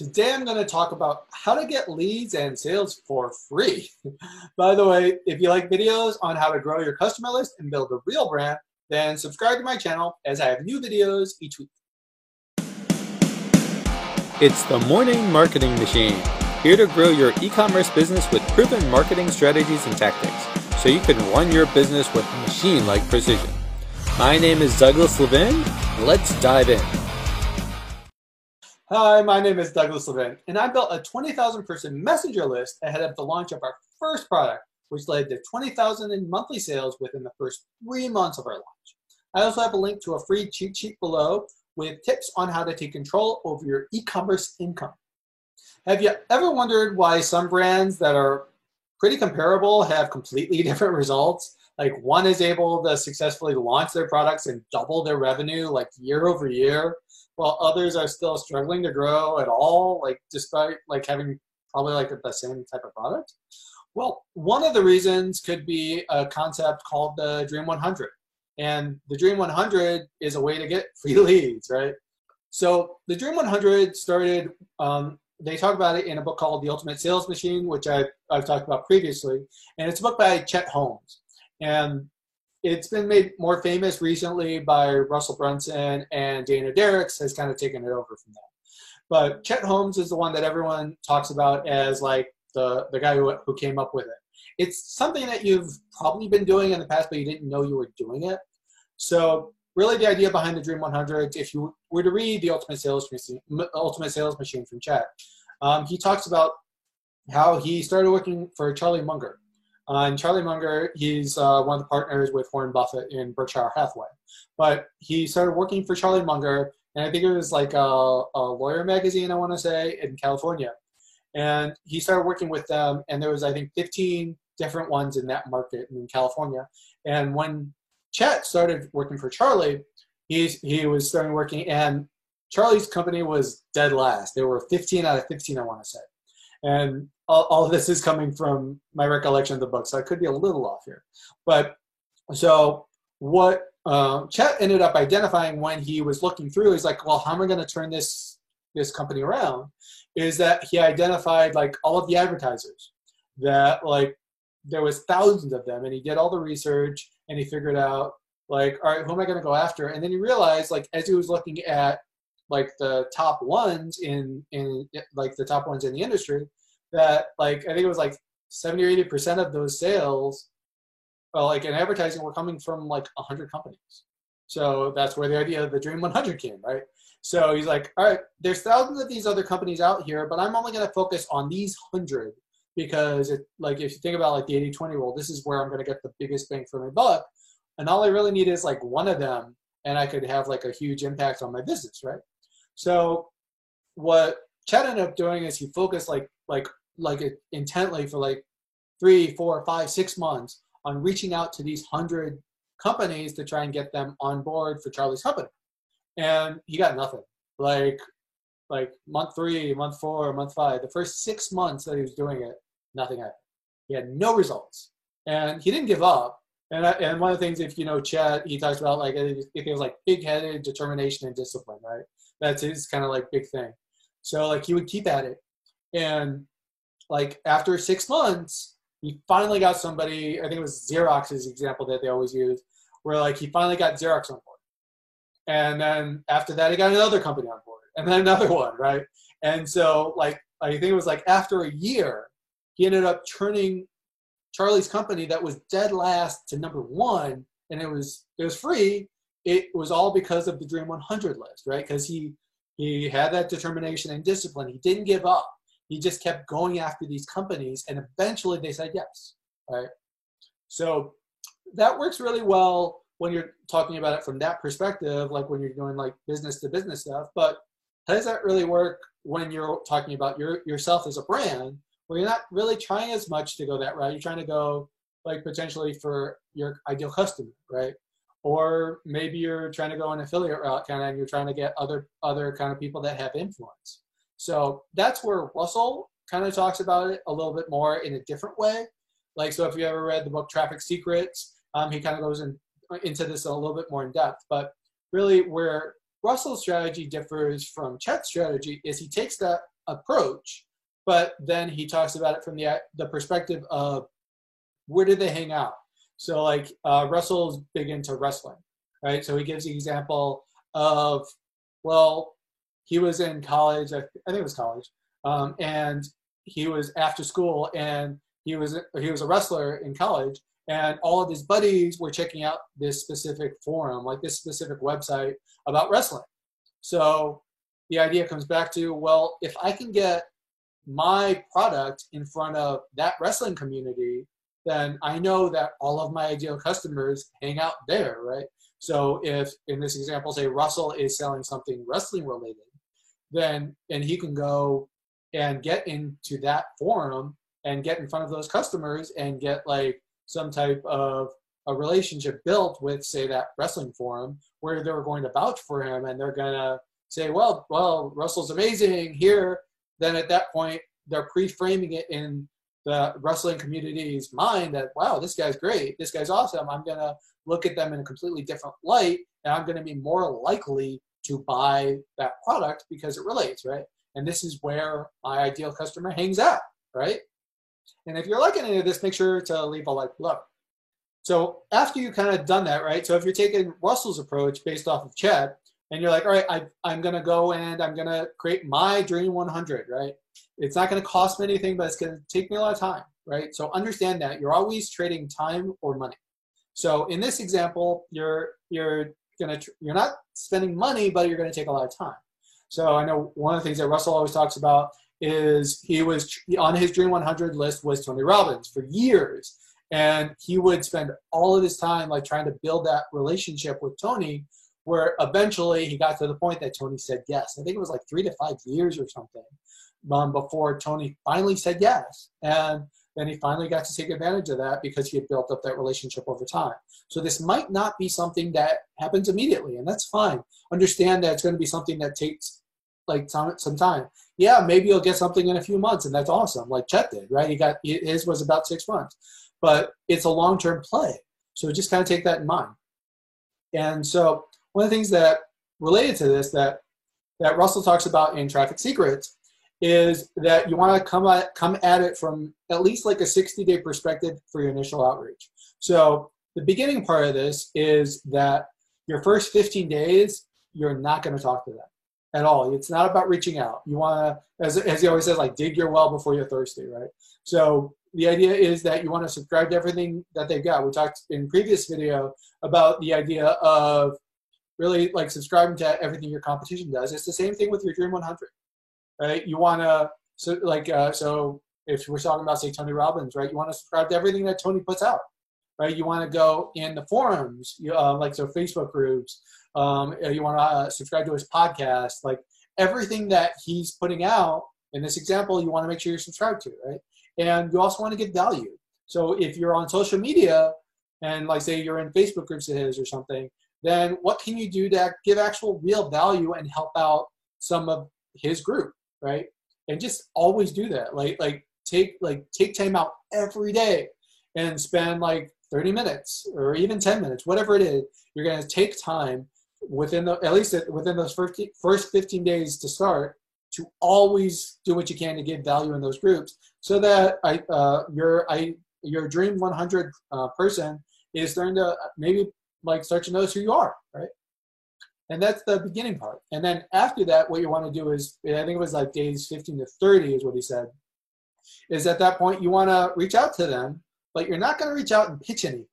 Today I'm going to talk about how to get leads and sales for free. By the way, if you like videos on how to grow your customer list and build a real brand, then subscribe to my channel as I have new videos each week. It's the Morning Marketing Machine, here to grow your e-commerce business with proven marketing strategies and tactics, so you can run your business with machine-like precision. My name is Douglas Levin. Let's dive in. Hi, my name is Douglas Levin, and I built a 20,000 person messenger list ahead of the launch of our first product, which led to 20,000 in monthly sales within the first three months of our launch. I also have a link to a free cheat sheet below with tips on how to take control over your e-commerce income. Have you ever wondered why some brands that are pretty comparable have completely different results? Like one is able to successfully launch their products and double their revenue like year over year, while others are still struggling to grow at all, like despite like having probably like the same type of product? Well, one of the reasons could be a concept called the Dream 100. And the Dream 100 is a way to get free leads, right? So the Dream 100 started, um, they talk about it in a book called The Ultimate Sales Machine, which I, I've talked about previously. And it's a book by Chet Holmes. And it's been made more famous recently by Russell Brunson and Dana Derricks has kind of taken it over from that. But Chet Holmes is the one that everyone talks about as like the, the guy who, who came up with it. It's something that you've probably been doing in the past, but you didn't know you were doing it. So really the idea behind the Dream 100, if you were to read the Ultimate Sales Machine, Ultimate Sales Machine from Chet, um, he talks about how he started working for Charlie Munger. Uh, and Charlie Munger, he's uh, one of the partners with Warren Buffett in Berkshire Hathaway. But he started working for Charlie Munger, and I think it was like a, a lawyer magazine, I want to say, in California. And he started working with them, and there was, I think, 15 different ones in that market in California. And when Chet started working for Charlie, he, he was starting working, and Charlie's company was dead last. There were 15 out of 15, I want to say. And all, all this is coming from my recollection of the book, so I could be a little off here. But so what uh, Chet ended up identifying when he was looking through is like, well, how am I going to turn this this company around? Is that he identified like all of the advertisers that like there was thousands of them, and he did all the research and he figured out like, all right, who am I going to go after? And then he realized like as he was looking at like the top ones in in like the top ones in the industry that like I think it was like 70 or 80 percent of those sales well like in advertising were coming from like 100 companies. So that's where the idea of the dream 100 came right? So he's like all right there's thousands of these other companies out here but i'm only going to focus on these 100 because it like if you think about like the 80 20 rule this is where i'm going to get the biggest bang for my buck and all i really need is like one of them and i could have like a huge impact on my business right? So what Chet ended up doing is he focused like like like intently for like three, four, five, six months on reaching out to these hundred companies to try and get them on board for Charlie's company. And he got nothing. Like like month three, month four, month five, the first six months that he was doing it, nothing happened. He had no results. And he didn't give up. And, I, and one of the things, if you know Chet, he talks about like it was like big-headed determination and discipline, right? That's his kind of like big thing. So like he would keep at it, and like after six months, he finally got somebody. I think it was Xerox's example that they always use, where like he finally got Xerox on board, and then after that, he got another company on board, and then another one, right? And so like I think it was like after a year, he ended up turning Charlie's company that was dead last to number one, and it was it was free. It was all because of the Dream 100 list, right? Because he he had that determination and discipline. He didn't give up. He just kept going after these companies, and eventually they said yes, right? So that works really well when you're talking about it from that perspective, like when you're doing like business to business stuff. But how does that really work when you're talking about your yourself as a brand well, you're not really trying as much to go that route. You're trying to go like potentially for your ideal customer, right? Or maybe you're trying to go an affiliate route kind of and you're trying to get other other kind of people that have influence. So that's where Russell kind of talks about it a little bit more in a different way. Like so if you ever read the book Traffic Secrets, um, he kind of goes in, into this a little bit more in depth. But really where Russell's strategy differs from Chet's strategy is he takes that approach, but then he talks about it from the the perspective of where do they hang out. So like uh, Russell's big into wrestling, right? So he gives the example of well, he was in college. I, think it was college, um, and he was after school, and he was he was a wrestler in college, and all of his buddies were checking out this specific forum, like this specific website about wrestling. So the idea comes back to well, if I can get my product in front of that wrestling community, then I know that all of my ideal customers hang out there, right? So if in this example, say Russell is selling something wrestling related, then and he can go and get into that forum and get in front of those customers and get like some type of a relationship built with say that wrestling forum where they're going to vouch for him and they're going to say well well russell's amazing here. Then at that point they're pre-framing it in the wrestling community's mind that wow this guy's great. This guy's awesome. I'm going to look at them in a completely different light and i'm going to be more likely to buy that product because it relates right? And this is where my ideal customer hangs out right? And if you're liking any of this make sure to leave a like below. So after you kind of done that right so if you're taking russell's approach based off of Chet and you're like all right I, i'm going to go and i'm going to create my dream 100 right? It's not going to cost me anything but it's going to take me a lot of time right? So understand that you're always trading time or money. So in this example, you're you're gonna you're not spending money, but you're gonna take a lot of time. So I know one of the things that Russell always talks about is he was on his Dream 100 list was Tony Robbins for years, and he would spend all of his time like trying to build that relationship with Tony. Where eventually he got to the point that Tony said yes. I think it was like three to five years or something um, before Tony finally said yes. And then he finally got to take advantage of that because he had built up that relationship over time. So this might not be something that happens immediately, and that's fine. Understand that it's going to be something that takes like some time. Yeah, maybe you'll get something in a few months, and that's awesome. Like Chet did, right? He got his was about six months, but it's a long term play. So just kind of take that in mind. And so one of the things that related to this that that Russell talks about in Traffic Secrets is that you want to come at, come at it from at least like a 60 day perspective for your initial outreach. So the beginning part of this is that your first 15 days, you're not going to talk to them at all. It's not about reaching out. You want to, as, as he always says, like dig your well before you're thirsty, right? So the idea is that you want to subscribe to everything that they've got. We talked in previous video about the idea of really like subscribing to everything your competition does. It's the same thing with your Dream 100 right? You want to so like uh, so if we're talking about say Tony Robbins, right? You want to subscribe to everything that Tony puts out, right? You want to go in the forums, uh, like so Facebook groups. Um, you want to uh, subscribe to his podcast, like everything that he's putting out. In this example, you want to make sure you're subscribed to, right? And you also want to get value. So if you're on social media and like say you're in Facebook groups of his or something, then what can you do to give actual real value and help out some of his group? Right? And just always do that. Like like take like take time out every day and spend like 30 minutes or even 10 minutes, whatever it is. You're going to take time within the at least within those first first 15 days to start to always do what you can to give value in those groups so that I uh, your I your dream 100 uh, person is starting to maybe like start to notice who you are, right? And that's the beginning part. And then after that, what you want to do is, I think it was like days 15 to 30 is what he said, is at that point you want to reach out to them, but you're not going to reach out and pitch anything.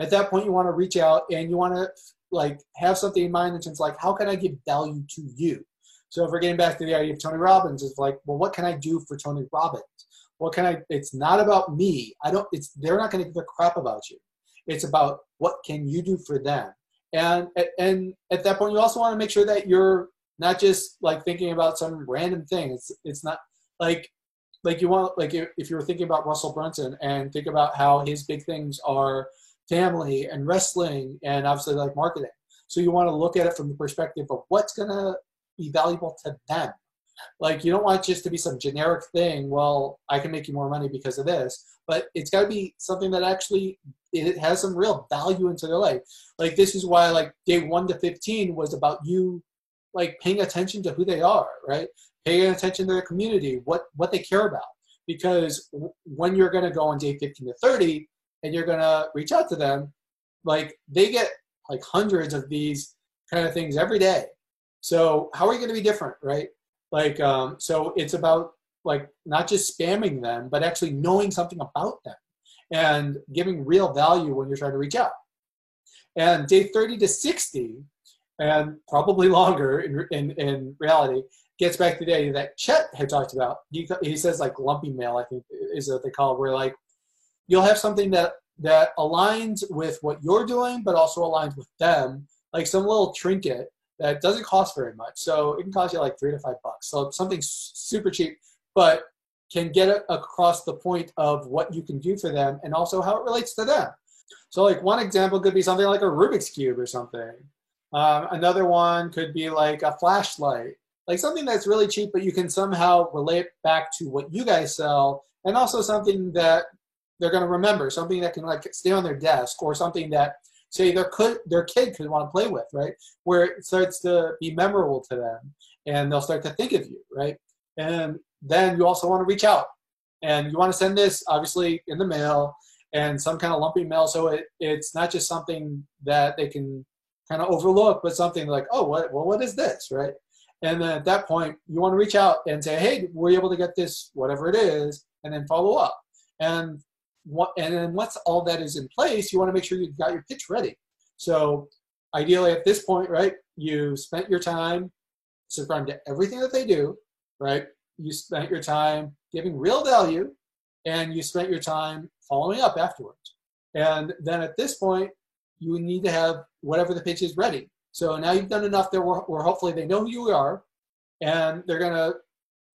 At that point, you want to reach out and you want to like have something in mind in terms like, how can I give value to you? So if we're getting back to the idea of Tony Robbins, it's like, well, what can I do for Tony Robbins? What can I? It's not about me. I don't. It's they're not going to give a crap about you. It's about what can you do for them and and at that point you also want to make sure that you're not just like thinking about some random thing. It's it's not like like you want like if you were thinking about russell brunson and think about how his big things are family and wrestling and obviously like marketing. So you want to look at it from the perspective of what's going to be valuable to them like you don't want just to be some generic thing well i can make you more money because of this but it's got to be something that actually it has some real value into their life like this is why like day 1 to 15 was about you like paying attention to who they are, right? Paying attention to their community, what what they care about. Because when you're going to go on day 15 to 30 and you're going to reach out to them, like they get like hundreds of these kind of things every day. So how are you going to be different, right? Like, um, so it's about like not just spamming them, but actually knowing something about them and giving real value when you're trying to reach out. And day 30 to 60, and probably longer in, in, in reality, gets back to the day that Chet had talked about. He, he says like lumpy mail, I think is what they call it, where like you'll have something that that aligns with what you're doing, but also aligns with them, like some little trinket that doesn't cost very much. So it can cost you like three to five bucks. So something super cheap, but can get across the point of what you can do for them and also how it relates to them. So like one example could be something like a Rubik's Cube or something. Um, another one could be like a flashlight, like something that's really cheap, but you can somehow relate back to what you guys sell and also something that they're going to remember, something that can like stay on their desk or something that say their could their kid could want to play with, right? Where it starts to be memorable to them and they'll start to think of you, right? And then you also want to reach out and you want to send this obviously in the mail and some kind of lumpy mail. So it, it's not just something that they can kind of overlook but something like oh what well what is this? Right? And then at that point you want to reach out and say hey were you able to get this whatever it is? and then follow up. And and then once all that is in place you want to make sure you've got your pitch ready so ideally at this point right you spent your time subscribing to everything that they do right you spent your time giving real value and you spent your time following up afterwards. And then at this point, you need to have whatever the pitch is ready. So now you've done enough that where, where hopefully they know who you are and they're going to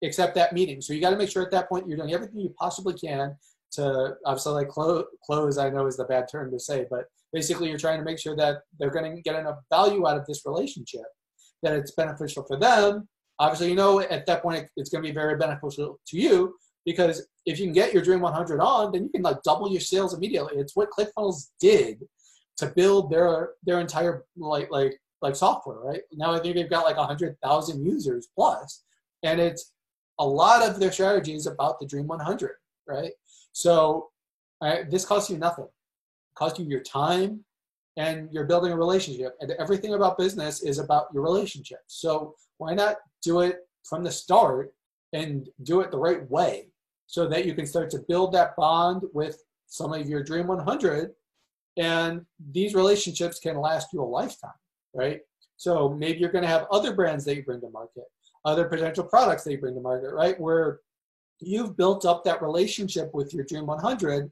accept that meeting. So you got to make sure at that point you're doing everything you possibly can to obviously like close, close, I know is the bad term to say, but basically you're trying to make sure that they're going to get enough value out of this relationship that it's beneficial for them. Obviously you know at that point it's going to be very beneficial to you because if you can get your dream 100 on then you can like double your sales immediately. It's what clickfunnels did to build their their entire like like like software right? Now i think they've got like 100000 users plus and it's a lot of their strategies about the dream 100 right so uh, this costs you nothing. It costs you your time and you're building a relationship. And everything about business is about your relationship. So why not do it from the start and do it the right way so that you can start to build that bond with some of your dream 100 and these relationships can last you a lifetime right? So maybe you're going to have other brands that you bring to market other potential products that you bring to market right? Where you've built up that relationship with your dream 100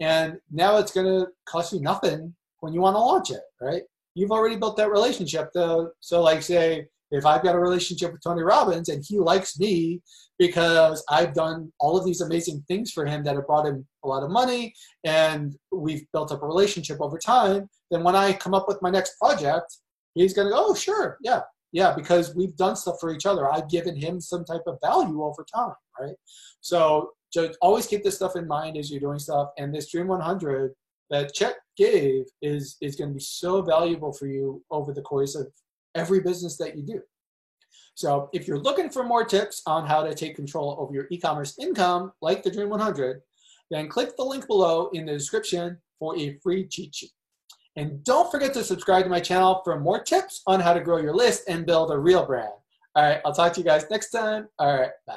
and now it's going to cost you nothing when you want to launch it right? You've already built that relationship though so like say if I've got a relationship with Tony Robbins and he likes me because I've done all of these amazing things for him that have brought him a lot of money and we've built up a relationship over time, then when I come up with my next project, he's going to go, oh, sure, yeah, yeah, because we've done stuff for each other. I've given him some type of value over time, right? So just always keep this stuff in mind as you're doing stuff. And this Dream 100 that Chet gave is is going to be so valuable for you over the course of every business that you do. So if you're looking for more tips on how to take control over your e-commerce income, like the Dream 100, then click the link below in the description for a free cheat sheet. And don't forget to subscribe to my channel for more tips on how to grow your list and build a real brand. All right, I'll talk to you guys next time. All right, bye.